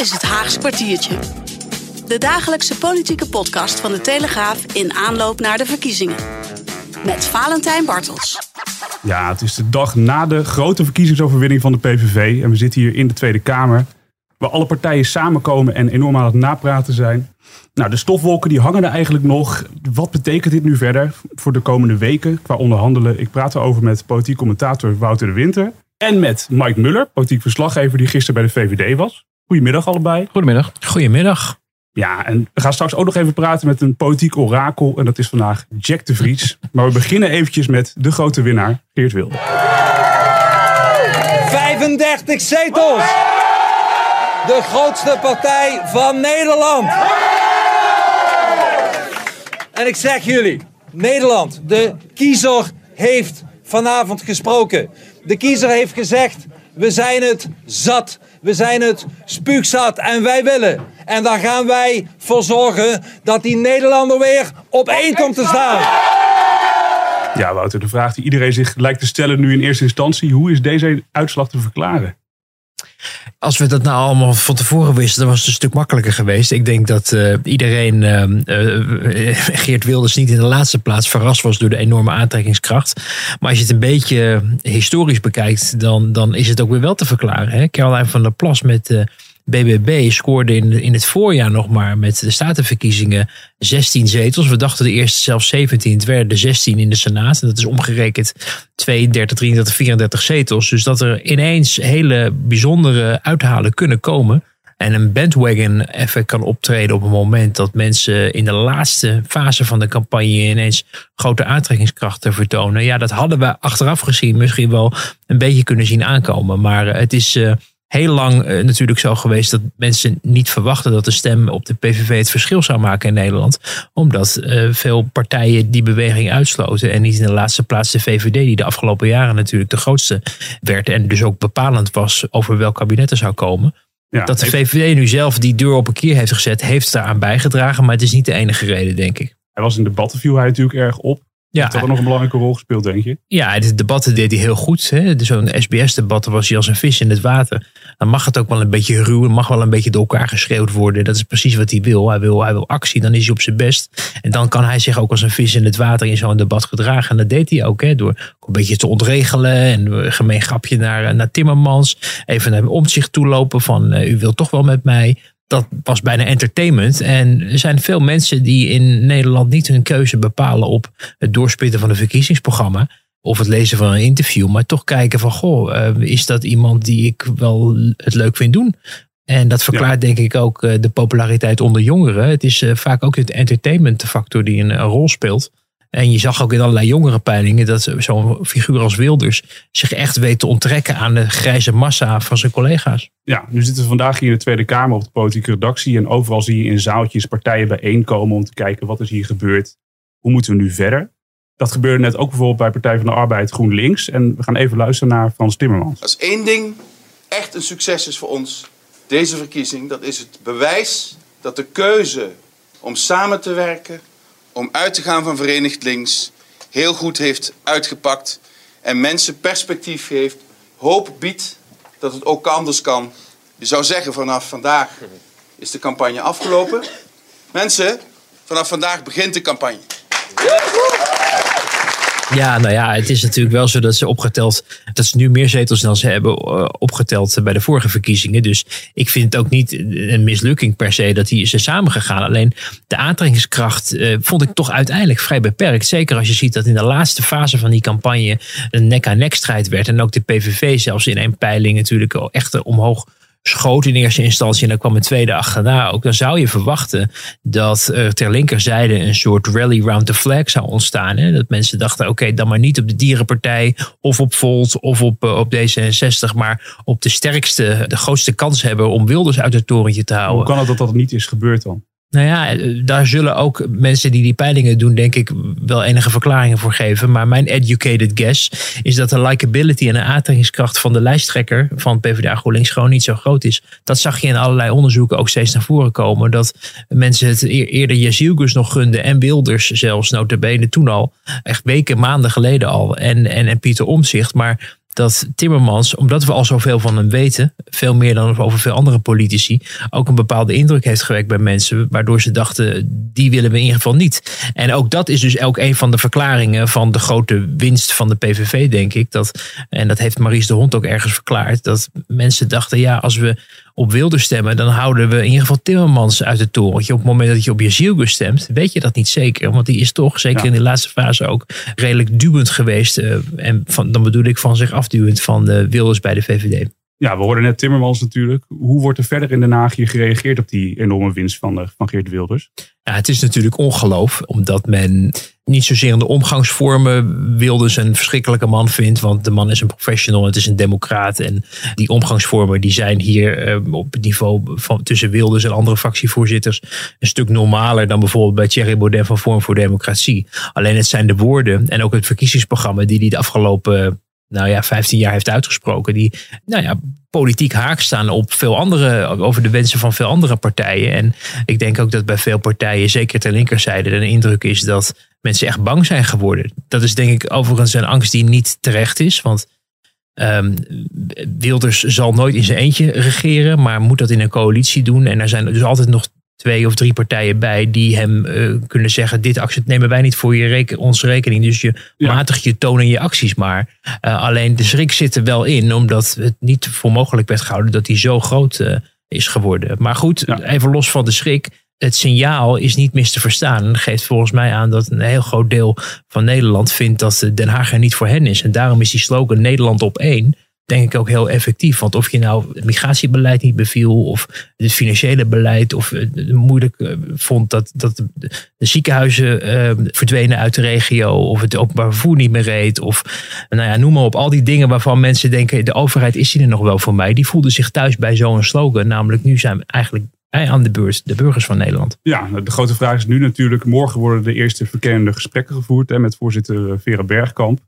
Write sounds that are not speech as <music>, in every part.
is het Haags kwartiertje. De dagelijkse politieke podcast van de Telegraaf in aanloop naar de verkiezingen. Met Valentijn Bartels. Ja, het is de dag na de grote verkiezingsoverwinning van de PVV. En we zitten hier in de Tweede Kamer. Waar alle partijen samenkomen en enorm aan het napraten zijn. Nou, de stofwolken die hangen er eigenlijk nog. Wat betekent dit nu verder voor de komende weken qua onderhandelen? Ik praat erover met politiek commentator Wouter de Winter. En met Mike Muller, politiek verslaggever die gisteren bij de VVD was. Goedemiddag allebei. Goedemiddag. Goedemiddag. Ja, en we gaan straks ook nog even praten met een politiek orakel. En dat is vandaag Jack de Vries. Maar we beginnen eventjes met de grote winnaar, Geert Wilde. 35 zetels! De grootste partij van Nederland! En ik zeg jullie, Nederland, de kiezer heeft vanavond gesproken. De kiezer heeft gezegd, we zijn het zat. We zijn het spuugzat en wij willen. En daar gaan wij voor zorgen dat die Nederlander weer op één komt te staan. Ja, Wouter, de vraag die iedereen zich lijkt te stellen nu in eerste instantie. Hoe is deze uitslag te verklaren? Als we dat nou allemaal van tevoren wisten, dan was het een stuk makkelijker geweest. Ik denk dat uh, iedereen, uh, <laughs> Geert Wilders niet in de laatste plaats verrast was door de enorme aantrekkingskracht. Maar als je het een beetje historisch bekijkt, dan, dan is het ook weer wel te verklaren. Hè? Caroline van der Plas met BBB scoorde in, in het voorjaar nog maar met de statenverkiezingen 16 zetels. We dachten de eerste zelfs 17. Het werden de 16 in de Senaat. En dat is omgerekend 32, 33, 34 zetels. Dus dat er ineens hele bijzondere uithalen kunnen komen. En een bandwagon effect kan optreden op het moment dat mensen in de laatste fase van de campagne ineens grote aantrekkingskrachten vertonen. Ja, dat hadden we achteraf gezien misschien wel een beetje kunnen zien aankomen. Maar het is uh, heel lang uh, natuurlijk zo geweest dat mensen niet verwachten dat de stem op de PVV het verschil zou maken in Nederland. Omdat uh, veel partijen die beweging uitsloten. En niet in de laatste plaats de VVD, die de afgelopen jaren natuurlijk de grootste werd. En dus ook bepalend was over welk kabinet er zou komen. Ja, dat de VVD nu zelf die deur op een keer heeft gezet, heeft daaraan bijgedragen. Maar het is niet de enige reden, denk ik. Hij was in debatten, viel hij natuurlijk erg op. Ja, heeft dat nog een belangrijke rol gespeeld, denk je? Ja, de debatten deed hij heel goed. Zo'n SBS-debat was hij als een vis in het water. Dan mag het ook wel een beetje ruw. mag wel een beetje door elkaar geschreeuwd worden. Dat is precies wat hij wil. Hij wil, hij wil actie, dan is hij op zijn best. En dan kan hij zich ook als een vis in het water in zo'n debat gedragen. En dat deed hij ook. Hè, door een beetje te ontregelen. En een gemeen grapje naar, naar Timmermans. Even naar omzicht toelopen van uh, u wilt toch wel met mij dat was bijna entertainment. En er zijn veel mensen die in Nederland niet hun keuze bepalen op het doorspitten van een verkiezingsprogramma. Of het lezen van een interview. Maar toch kijken van, goh, uh, is dat iemand die ik wel het leuk vind doen? En dat verklaart denk ik ook uh, de populariteit onder jongeren. Het is uh, vaak ook het entertainment factor die een, een rol speelt. En je zag ook in allerlei jongere peilingen dat zo'n figuur als Wilders zich echt weet te onttrekken aan de grijze massa van zijn collega's. Ja, nu zitten we vandaag hier in de Tweede Kamer op de politieke redactie. En overal zie je in zaaltjes partijen bijeenkomen om te kijken wat is hier gebeurd. Hoe moeten we nu verder? Dat gebeurde net ook bijvoorbeeld bij Partij van de Arbeid GroenLinks. En we gaan even luisteren naar Frans Timmermans. Als één ding echt een succes is voor ons, deze verkiezing, dat is het bewijs dat de keuze om samen te werken om uit te gaan van Verenigd Links heel goed heeft uitgepakt. En mensen perspectief geeft, hoop biedt dat het ook anders kan. Je zou zeggen vanaf vandaag is de campagne afgelopen. Mensen, vanaf vandaag begint de campagne. Ja, nou ja, het is natuurlijk wel zo dat ze opgeteld, dat ze nu meer zetels dan ze hebben uh, opgeteld bij de vorige verkiezingen. Dus ik vind het ook niet een mislukking per se dat die is samengegaan. Alleen de aantrekkingskracht uh, vond ik toch uiteindelijk vrij beperkt. Zeker als je ziet dat in de laatste fase van die campagne een nek-aan-nek strijd werd. En ook de PVV zelfs in een peiling natuurlijk echt omhoog schoot in eerste instantie en dan kwam een tweede achterna ook, dan zou je verwachten dat er ter linkerzijde een soort rally round the flag zou ontstaan. Hè? Dat mensen dachten, oké, dan maar niet op de Dierenpartij of op Volt of op, eh, op D66, maar op de sterkste, de grootste kans hebben om Wilders uit het torentje te houden. Hoe kan het dat dat niet is gebeurd dan? Nou ja, daar zullen ook mensen die die peilingen doen, denk ik, wel enige verklaringen voor geven. Maar mijn educated guess is dat de likability en de aantrekkingskracht van de lijsttrekker van PvdA GroenLinks gewoon niet zo groot is. Dat zag je in allerlei onderzoeken ook steeds naar voren komen. Dat mensen het eerder Jezielgus nog gunden en Wilders zelfs, notabene toen al. Echt weken, maanden geleden al. En, en, en Pieter Omzicht. Maar dat Timmermans, omdat we al zoveel van hem weten, veel meer dan over veel andere politici, ook een bepaalde indruk heeft gewekt bij mensen, waardoor ze dachten, die willen we in ieder geval niet. En ook dat is dus ook een van de verklaringen van de grote winst van de PVV, denk ik. Dat, en dat heeft Maries de Hond ook ergens verklaard, dat mensen dachten, ja, als we op wilde stemmen, dan houden we in ieder geval Timmermans uit het torentje. Op het moment dat je op je stemt, weet je dat niet zeker. Want die is toch, zeker in de laatste fase ook, redelijk duwend geweest. Uh, en van, dan bedoel ik van zich afduwend van de Wilders bij de VVD. Ja, we hoorden net Timmermans natuurlijk. Hoe wordt er verder in Den Haag gereageerd op die enorme winst van, de, van Geert Wilders? Ja, het is natuurlijk ongeloof, omdat men niet zozeer in de omgangsvormen Wilders een verschrikkelijke man vindt. Want de man is een professional, het is een democraat. En die omgangsvormen die zijn hier eh, op het niveau van, tussen Wilders en andere fractievoorzitters een stuk normaler dan bijvoorbeeld bij Thierry Baudet van Vorm voor Democratie. Alleen het zijn de woorden en ook het verkiezingsprogramma die hij de afgelopen nou ja, 15 jaar heeft uitgesproken. Die nou ja, politiek haak staan op veel andere, over de wensen van veel andere partijen. En ik denk ook dat bij veel partijen, zeker ter linkerzijde, de indruk is dat mensen echt bang zijn geworden. Dat is denk ik overigens een angst die niet terecht is. Want um, Wilders zal nooit in zijn eentje regeren, maar moet dat in een coalitie doen. En er zijn dus altijd nog twee of drie partijen bij die hem uh, kunnen zeggen: Dit actie nemen wij niet voor je reken, onze rekening. Dus je ja. matigt je toon en je acties maar. Uh, alleen de schrik zit er wel in, omdat het niet voor mogelijk werd gehouden dat hij zo groot uh, is geworden. Maar goed, ja. even los van de schrik. Het signaal is niet mis te verstaan. En geeft volgens mij aan dat een heel groot deel van Nederland vindt dat Den Haag er niet voor hen is. En daarom is die slogan Nederland op één denk ik ook heel effectief. Want of je nou het migratiebeleid niet beviel, of het financiële beleid, of het moeilijk eh, vond dat, dat de ziekenhuizen uh, verdwenen uit de regio, of het openbaar vervoer niet meer reed, of nou ja, noem maar op. Al die dingen waarvan mensen denken: de overheid is hier nog wel voor mij, die voelden zich thuis bij zo'n slogan. Namelijk, nu zijn we eigenlijk aan de beurt, de burgers van Nederland. Ja, de grote vraag is nu natuurlijk: morgen worden de eerste verkennende gesprekken gevoerd hè, met voorzitter Vera Bergkamp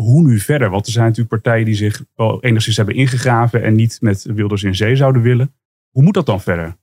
hoe nu verder? Want er zijn natuurlijk partijen die zich wel enigszins hebben ingegraven en niet met Wilders in zee zouden willen. Hoe moet dat dan verder?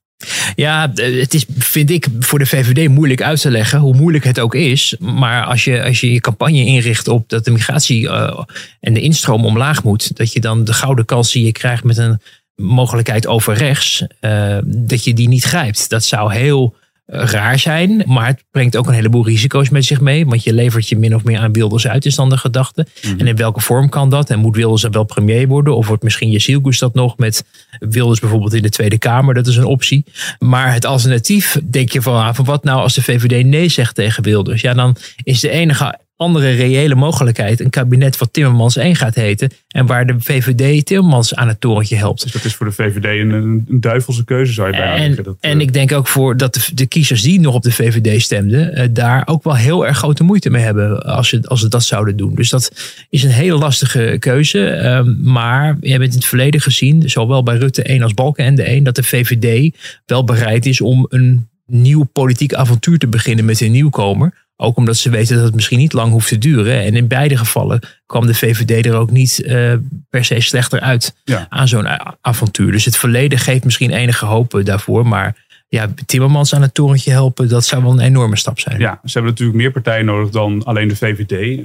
Ja, het is, vind ik, voor de VVD moeilijk uit te leggen, hoe moeilijk het ook is. Maar als je als je, je campagne inricht op dat de migratie uh, en de instroom omlaag moet, dat je dan de gouden kans die je krijgt met een mogelijkheid over rechts, uh, dat je die niet grijpt. Dat zou heel raar zijn. Maar het brengt ook een heleboel risico's met zich mee. Want je levert je min of meer aan Wilders uit, is dan de gedachte. Mhm. En in welke vorm kan dat? En moet Wilders dan wel premier worden? Of wordt misschien Jezielgus dat nog met Wilders bijvoorbeeld in de Tweede Kamer? Dat is een optie. Maar het alternatief, denk je van, ah, van wat nou als de VVD nee zegt tegen Wilders? Ja, dan is de enige andere reële mogelijkheid een kabinet wat Timmermans 1 gaat heten. En waar de VVD Timmermans aan het torentje helpt. Dus dat is voor de VVD een, een duivelse keuze, zou je bijna en, zeggen. Dat, en uh... ik denk ook voor dat de, de, kiezers die nog op de VVD stemden, uh, daar ook wel heel erg grote moeite mee hebben als ze, als ze dat zouden doen. Dus dat is een hele lastige keuze. Uh, maar je hebt in het verleden gezien, zowel bij Rutte 1 als Balkenende 1, dat de VVD wel bereid is om een nieuw politiek avontuur te beginnen met een nieuwkomer. Ook omdat ze weten dat het misschien niet lang hoeft te duren. En in beide gevallen kwam de VVD er ook niet uh, per se slechter uit ja. aan zo'n avontuur. Dus het verleden geeft misschien enige hoop daarvoor. Maar ja, Timmermans aan het torentje helpen, dat zou wel een enorme stap zijn. Ja, ze hebben natuurlijk meer partijen nodig dan alleen de VVD.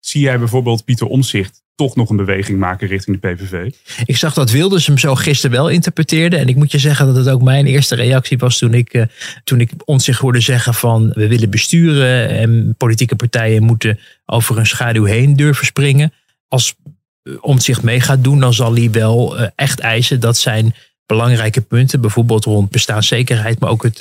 Zie jij bijvoorbeeld Pieter Omzicht toch nog een beweging maken richting de PVV? Ik zag dat Wilders hem zo gisteren wel interpreteerde. En ik moet je zeggen dat het ook mijn eerste reactie was toen ik, uh, toen ik Omtzigt hoorde zeggen van we willen besturen en politieke partijen moeten over een schaduw heen durven springen. Als Omtzigt mee gaat doen, dan zal hij wel uh, echt eisen dat zijn belangrijke punten, bijvoorbeeld rond bestaanszekerheid, maar ook het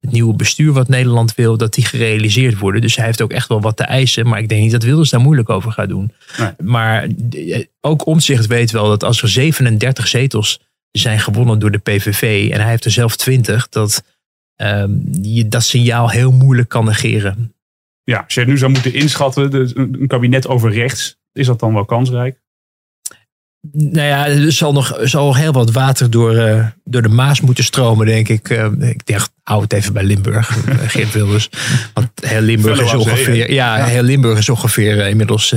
het nieuwe bestuur wat Nederland wil, dat die gerealiseerd worden. Dus hij heeft ook echt wel wat te eisen. Maar ik denk niet dat Wilders daar moeilijk over gaat doen. Nee. Maar ook Omtzigt weet wel dat als er 37 zetels zijn gewonnen door de PVV en hij heeft er zelf 20, dat um, je dat signaal heel moeilijk kan negeren. Ja, als je het nu zou moeten inschatten, een kabinet over rechts, is dat dan wel kansrijk? Nou ja, er zal nog zal heel wat water door, uh, door de Maas moeten stromen, denk ik. Uh, ik dacht, hou het even bij Limburg, <laughs> Geert Wilders. Want heel Limburg is ongeveer, ja, ja, heel Limburg is ongeveer uh, inmiddels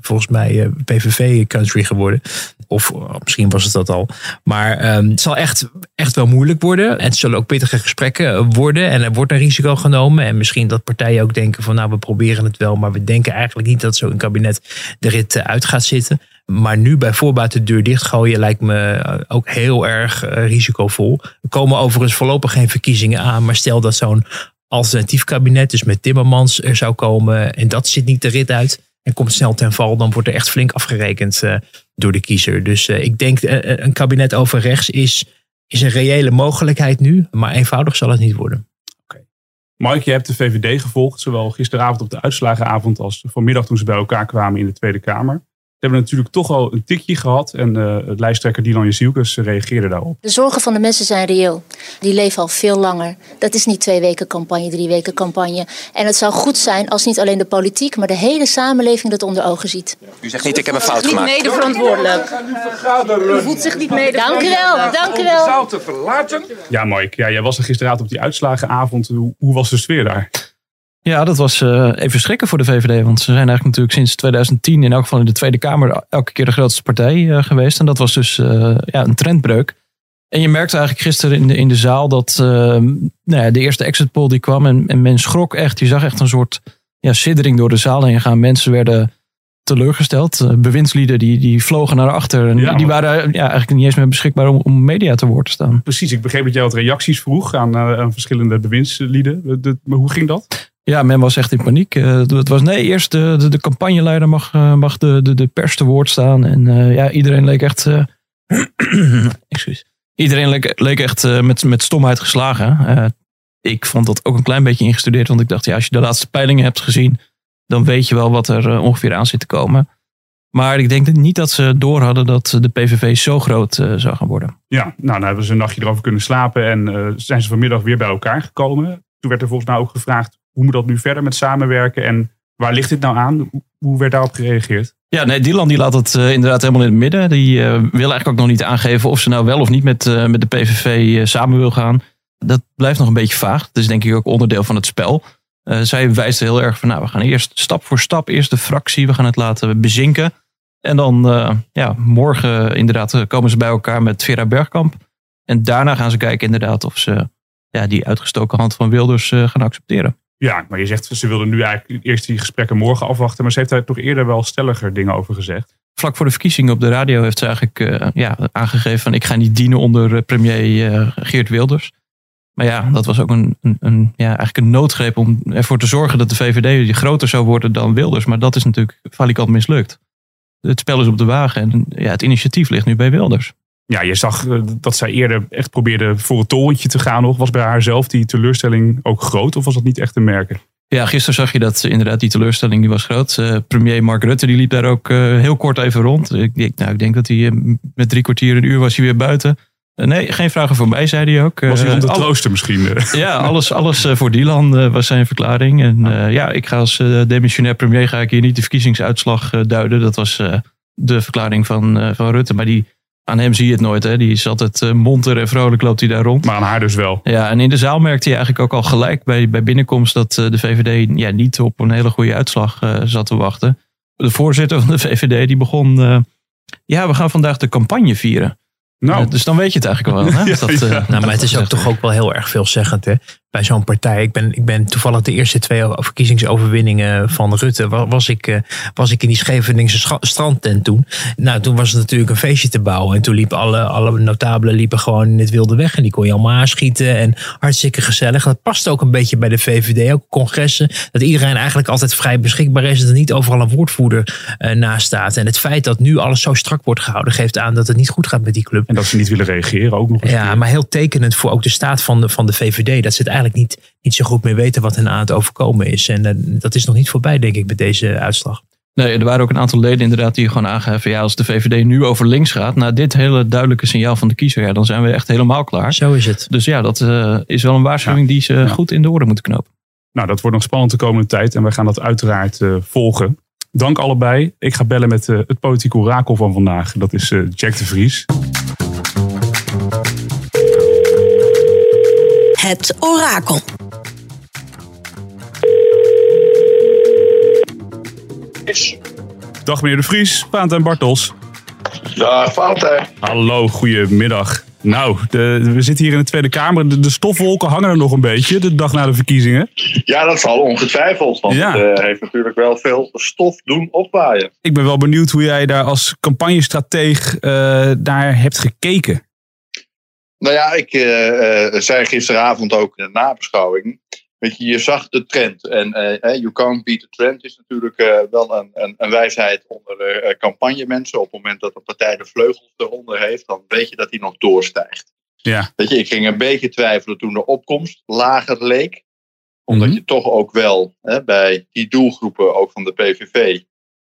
volgens mij PVV-country geworden. Of misschien was het dat al. Maar um, het zal echt, echt wel moeilijk worden. En het zullen ook pittige gesprekken worden. En er wordt een risico genomen. En misschien dat partijen ook denken van nou, we proberen het wel. Maar we denken eigenlijk niet dat zo'n kabinet de rit uit gaat zitten. Maar nu bij voorbaat de deur dichtgooien lijkt me eh, ook heel erg eh, risicovol. Er komen overigens voorlopig geen verkiezingen aan. Maar stel dat zo'n alternatief kabinet, dus met Timmermans, er zou komen. En dat zit niet de rit uit. En komt snel ten val, dan wordt er echt flink afgerekend uh, door de kiezer. Dus ik denk een kabinet over rechts is, is een reële mogelijkheid nu. Maar eenvoudig zal het niet worden. Mike, je hebt de VVD gevolgd, zowel gisteravond op de uitslagenavond als vanmiddag toen ze bij elkaar kwamen in de Tweede Kamer hebben natuurlijk toch al een tikje gehad. En uh, het lijsttrekker Dylan Jezielkes reageerde daarop. De zorgen van de mensen zijn reëel. Die leven al veel langer. Dat is niet twee weken campagne, drie weken campagne. En het zou goed zijn als niet alleen de politiek, maar de hele samenleving dat onder ogen ziet. U zegt niet, ik heb een fout gemaakt. Niet mede verantwoordelijk. U voelt zich niet mede Dank u wel, dank u wel. te verlaten. Ja, Mike, ja, jij was er gisteravond op die uitslagenavond. Hoe, hoe was de sfeer daar? Ja, dat was uh, even schrikken voor de VVD. Want ze zijn eigenlijk natuurlijk sinds 2010 in elk geval in de Tweede Kamer elke keer de grootste partij uh, geweest. En dat was dus uh, ja, een trendbreuk. En je merkte eigenlijk gisteren in de, in de zaal dat nou ja, de eerste exit poll die kwam. En, en men schrok echt. Je zag echt een soort ja, siddering door de zaal heen gaan. Mensen werden teleurgesteld. bewindslieden die, die vlogen naar achter. En ja, die waren ja, eigenlijk niet eens meer beschikbaar om, om media te woord te staan. Precies, ik begreep dat jij wat reacties vroeg aan, aan verschillende bewindslieden. De, maar hoe ging dat? Ja, men was echt in paniek. Uh, het was nee, eerst de, de, de campagneleider mag, uh, mag de, de, de pers te woord staan. En uh, ja, iedereen leek echt. <clears throat> excuus. Iedereen leek, leek echt met, met stomheid geslagen. ik vond dat ook een klein beetje ingestudeerd. Want ik dacht, ja, als je de laatste peilingen hebt gezien. dan weet je wel wat er ongeveer aan zit te komen. Maar ik denk niet dat ze door hadden dat de PVV zo groot zou gaan worden. Ja, nou, hebben ze een nachtje erover kunnen slapen. En zijn ze vanmiddag weer bij elkaar gekomen. Toen werd er volgens mij ook gevraagd hoe moet dat nu verder met samenwerken en waar ligt dit nou aan? Hoe werd daarop gereageerd? Ja, nee, Dylan die laat het uh, inderdaad helemaal in het midden. Die uh, wil eigenlijk ook nog niet aangeven of ze nou wel of niet met, uh, met de PVV samen wil gaan. Dat blijft nog een beetje vaag. Dat is denk ik ook onderdeel van het spel. zij wijst heel erg van, nou, we gaan eerst stap voor stap, eerst de fractie, we gaan het laten bezinken. En dan, ja, morgen inderdaad komen ze bij elkaar met Vera Bergkamp. En daarna gaan ze kijken inderdaad of ze ja, die uitgestoken hand van Wilders gaan accepteren. Ja, maar je zegt ze wilden nu eigenlijk eerst die gesprekken morgen afwachten. Maar ze heeft daar toch eerder wel stelliger dingen over gezegd. Vlak voor de verkiezingen op de radio heeft ze eigenlijk uh, ja, aangegeven van ik ga niet dienen onder eh, premier uh, Geert Wilders. Maar ja, dat was ook een, een, een, ja, eigenlijk een noodgreep om ervoor te zorgen dat de VVD groter zou worden dan Wilders. Maar dat is natuurlijk valikant mislukt. Het spel is op de wagen en ja, het initiatief ligt nu bij Wilders. Ja, je zag eh, dat zij eerder echt probeerde voor het torentje te gaan nog. Was bij haar zelf die teleurstelling ook groot of was dat niet echt te merken? Ja, gisteren zag je dat inderdaad die teleurstelling die was groot. Uh, premier Mark Rutte die liep daar ook uh, heel kort even rond. Ik, ik, nou, ik denk dat hij uh, met drie kwartier een uur was hij weer buiten. nee, geen vragen voor mij, zei hij ook. was hij om te troosten misschien? <laughs> ja, alles, alles voor Dylan was zijn verklaring. En ja, ik ga als demissionair premier ga ik hier niet de verkiezingsuitslag duiden. Dat was de verklaring van, van Rutte. Maar die aan hem zie je het nooit. Hè? Die is altijd uh, monter en vrolijk loopt hij daar rond. Maar aan haar dus wel. Ja, en in de zaal merkte je eigenlijk ook al gelijk bij, bij binnenkomst dat uh, de VVD ja, niet op een hele goede uitslag uh, zat te wachten. De voorzitter van de VVD die begon. ja, we gaan vandaag de campagne vieren. Nou. dus dan weet je het eigenlijk wel. Hè? <laughs> ja, dat, ja. nou, maar het is ook toch ook wel heel erg veelzeggend. Hè? Bij zo'n partij. Ik ben, ik ben toevallig de eerste twee verkiezingsoverwinningen van Rutte. Was ik, eh, was ik in die Scheveningse strandtent toen. Nou, toen was het natuurlijk een feestje te bouwen. En toen liepen alle, alle notabelen liepen gewoon in het wilde weg. En die kon je allemaal aanschieten. En hartstikke gezellig. Dat past ook een beetje bij de VVD. Ook congressen. Dat iedereen eigenlijk altijd vrij beschikbaar is. Dat er niet overal een woordvoerder uh, naast staat. En het feit dat nu alles zo strak wordt gehouden. Geeft aan dat het niet goed gaat met die club. En dat ze niet willen reageren ook nog eens Ja, keer. maar heel tekenend voor ook de staat van de, van de VVD. Dat ze het eigenlijk niet, niet zo goed meer weten wat hen aan het overkomen is. En uh, dat is nog niet voorbij, denk ik, met deze uitslag. Nee, er waren ook een aantal leden inderdaad die gewoon aangaven... ja, als de VVD nu over links gaat... na dit hele duidelijke signaal van de kiezer... Ja, dan zijn we echt helemaal klaar. Zo is het. Dus ja, dat uh, is wel een waarschuwing ja. die ze ja. goed in de orde moeten knopen. Nou, dat wordt nog spannend de komende tijd. En wij gaan dat uiteraard uh, volgen. Dank allebei. Ik ga bellen met het politieke orakel van vandaag. Dat is Jack de Vries. Het orakel. Dag meneer de Vries, Valentijn Bartels. Dag Valentijn. Hallo, goedemiddag. Nou, de, we zitten hier in de Tweede Kamer. De, de, stofwolken hangen er nog een beetje de dag na de verkiezingen. Ja, dat zal ongetwijfeld. Want Ja. het eh, heeft natuurlijk wel veel stof doen opwaaien. Ik ben wel benieuwd hoe jij daar als campagnestratege eh naar hebt gekeken. Nou ja, ik eh, eh, zei gisteravond ook in de nabeschouwing. Weet je, je zag de trend. En eh, you can't beat the trend is natuurlijk wel een, een, een wijsheid onder de campagnemensen. Op het moment dat een partij de vleugels eronder heeft, dan weet je dat die nog doorstijgt. Ja. Weet je, ik ging een beetje twijfelen toen de opkomst lager leek. Omdat Mhm. je toch ook wel hè, bij die doelgroepen, ook van de PVV,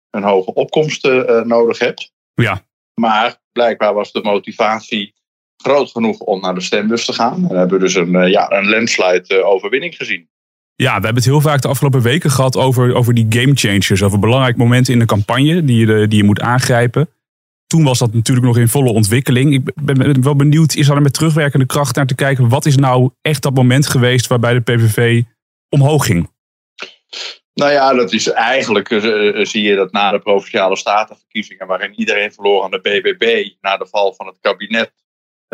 een hoge opkomst nodig hebt. Ja. Maar blijkbaar was de motivatie groot genoeg om naar de stembus te gaan. En we hebben dus een, eh, ja, een landslide eh, overwinning gezien. Ja, we hebben het heel vaak de afgelopen weken gehad over, over die game changers. Over belangrijke momenten in de campagne die je, die je moet aangrijpen. Toen was dat natuurlijk nog in volle ontwikkeling. Ik ben- ben wel benieuwd, is er met terugwerkende kracht naar te kijken. Wat is nou echt dat moment geweest waarbij de PVV omhoog ging? Nou ja, dat is eigenlijk, eh, zie je dat na de provinciale statenverkiezingen, waarin iedereen verloor aan de BBB, na de val van het kabinet,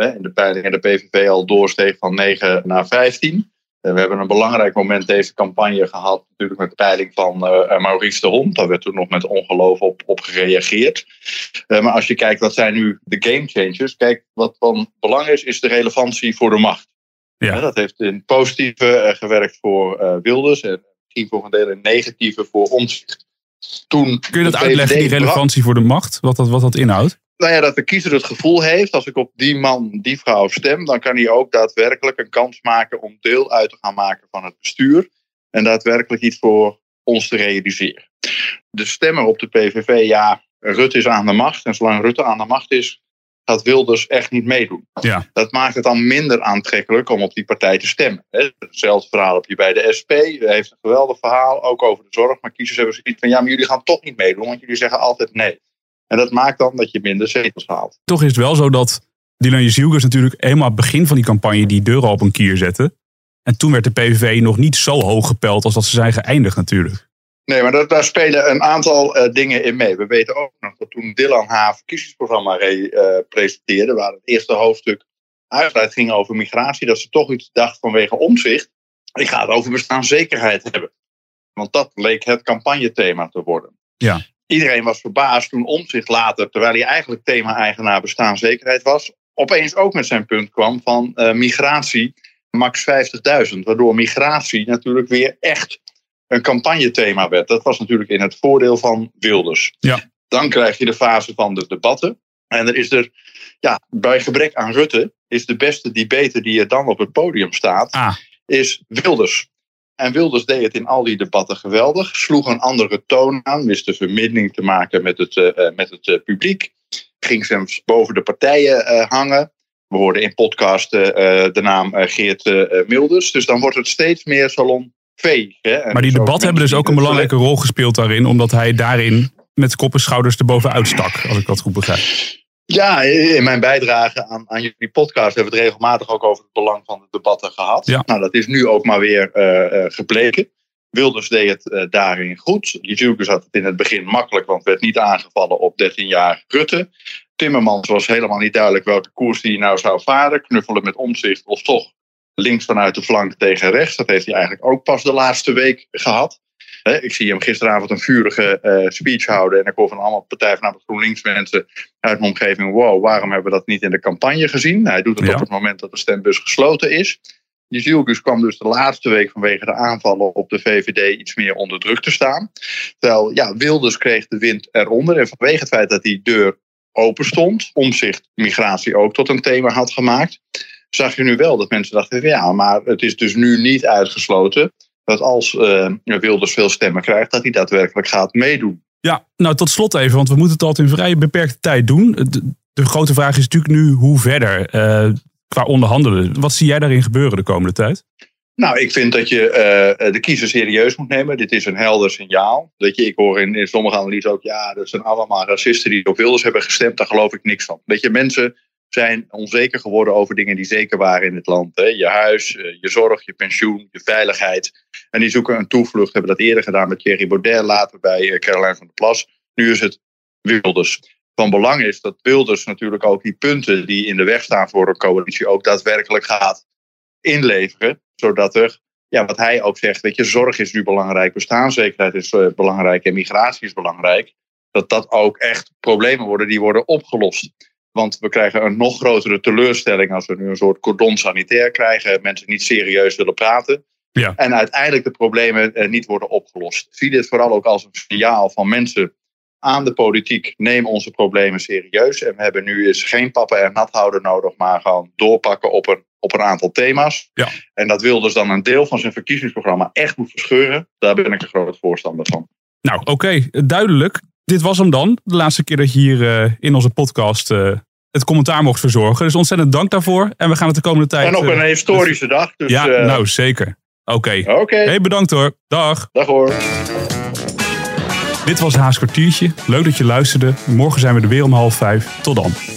in de peilingen de PVV al doorsteeg van 9 naar 15. Eh, we hebben een belangrijk moment deze campagne gehad, natuurlijk met de peiling van eh, Maurice de Hond. Daar werd toen nog met ongeloof op, op gereageerd. Maar als je kijkt, wat zijn nu de game changers? Kijk, wat van belang is, is de relevantie voor de macht. Ja. Dat heeft in positieve gewerkt voor Wilders en misschien voor een deel in negatieve voor ons. Toen Kun je dat uitleggen, die relevantie voor de macht? Wat dat, wat dat inhoudt? Nou ja, dat de kiezer het gevoel heeft, als ik op die man, die vrouw stem, dan kan hij ook daadwerkelijk een kans maken om deel uit te gaan maken van het bestuur. En daadwerkelijk iets voor ons te realiseren. De stemmer op de PVV, ja, Rutte is aan de macht. En zolang Rutte aan de macht is, gaat Wilders echt niet meedoen. Ja. Dat maakt het dan minder aantrekkelijk om op die partij te stemmen. Hetzelfde verhaal heb je bij de SP. Hij heeft een geweldig verhaal, ook over de zorg. Maar kiezers hebben zoiets van, ja, maar jullie gaan toch niet meedoen, want jullie zeggen altijd nee. En dat maakt dan dat je minder zetels haalt. Toch is het wel zo dat Dylan Jezielkes natuurlijk helemaal aan het begin van die campagne die deuren op een kier zette. En toen werd de PVV nog niet zo hoog gepeld als dat ze zijn geëindigd natuurlijk. Nee, maar dat, daar spelen een aantal eh, dingen in mee. We weten ook nog dat toen Dylan haar verkiezingsprogramma re- eh, presenteerde, waar het eerste hoofdstuk uitgebreid ging over migratie, dat ze toch iets dacht vanwege omzicht. Ik ga het over bestaanszekerheid hebben. Want dat leek het campagnethema te worden. Ja. Iedereen was verbaasd toen omzicht later, terwijl hij eigenlijk thema-eigenaar bestaanszekerheid was, opeens ook met zijn punt kwam van eh, migratie max 50.000. Waardoor migratie natuurlijk weer echt een campagnethema werd. Dat was natuurlijk in het voordeel van Wilders. Ja. Dan krijg je de fase van de debatten. En er is er, ja, bij gebrek aan Rutte, is de beste debater die er dan op het podium staat, Ah. is Wilders. En Wilders deed het in al die debatten geweldig. Sloeg een andere toon aan. Wist de te maken met het, eh, eh, met het eh, publiek. Ging zelfs boven de partijen hangen. We hoorden in podcasten eh, de naam Geert Milders. Dus dan wordt het steeds meer hè. En Maar die debatten hebben dus ook een belangrijke rol gespeeld daarin. Omdat hij daarin met kop en schouders erbovenuit stak. Als ik dat goed begrijp. Ja, in mijn bijdrage aan, aan jullie podcast hebben we het regelmatig ook over het belang van de debatten gehad. Ja. Nou, dat is nu ook maar weer eh, gebleken. Wilders deed het eh, daarin goed. Jezielkes had het in het begin makkelijk, want werd niet aangevallen op 13 jaar Rutte. Timmermans was helemaal niet duidelijk welke koers hij nou zou varen. Knuffelen met omzicht of toch links vanuit de flank tegen rechts. Dat heeft hij eigenlijk ook pas de laatste week gehad. Ik zie hem gisteravond een vurige eh, speech houden. En ik hoor van allemaal Partij van Arbeid GroenLinks mensen uit mijn omgeving. Wow, waarom hebben we dat niet in de campagne gezien? Hij doet het Ja. op het moment dat de stembus gesloten is. Jezielkus kwam dus de laatste week vanwege de aanvallen op de VVD iets meer onder druk te staan. Terwijl ja, Wilders kreeg de wind eronder. En vanwege het feit dat die deur open stond, omzicht migratie ook tot een thema had gemaakt, zag je nu wel dat mensen dachten: ja, maar het is dus nu niet uitgesloten dat als eh, Wilders veel stemmen krijgt, dat hij daadwerkelijk gaat meedoen. Ja, nou tot slot even, want we moeten het altijd in vrij beperkte tijd doen. De, de grote vraag is natuurlijk nu hoe verder eh, qua onderhandelen. Wat zie jij daarin gebeuren de komende tijd? Nou, ik vind dat je eh, de kiezer serieus moet nemen. Dit is een helder signaal. Weet je, ik hoor in, in sommige analyses ook, ja, dat zijn allemaal racisten die op Wilders hebben gestemd. Daar geloof ik niks van. Weet je, mensen zijn onzeker geworden over dingen die zeker waren in het land. Hè? Je huis, eh, je zorg, je pensioen, je veiligheid. En die zoeken een toevlucht. Hebben dat eerder gedaan met Thierry Baudet, later bij eh, Caroline van der Plas. Nu is het Wilders. van belang is dat Wilders natuurlijk ook die punten die in de weg staan voor een coalitie ook daadwerkelijk gaat inleveren. Zodat er, ja, wat hij ook zegt, weet je, zorg is nu belangrijk, bestaanszekerheid is uh, belangrijk en migratie is belangrijk. Dat dat ook echt problemen worden die worden opgelost. Want we krijgen een nog grotere teleurstelling als we nu een soort cordon sanitair krijgen. Mensen niet serieus willen praten. Ja. En uiteindelijk de problemen eh, niet worden opgelost. Zie dit vooral ook als een signaal van mensen aan de politiek. Neem onze problemen serieus. En we hebben nu eens geen pappen en nat houden nodig, maar gewoon doorpakken op een, op een aantal thema's. Ja. En dat wil dus dan een deel van zijn verkiezingsprogramma echt moet verscheuren. Daar ben ik een groot voorstander van. Nou, oké, duidelijk. Dit was hem dan. De laatste keer dat je hier uh, in onze podcast uh, het commentaar mocht verzorgen. Dus ontzettend dank daarvoor. En we gaan het de komende tijd... En op een historische dag. Dus, ja, uh, nou zeker. Oké. Oké. Okay. Hey, bedankt hoor. Dag. Dag hoor. Dit was Haas kwartiertje. Leuk dat je luisterde. Morgen zijn we er weer om half vijf. Tot dan.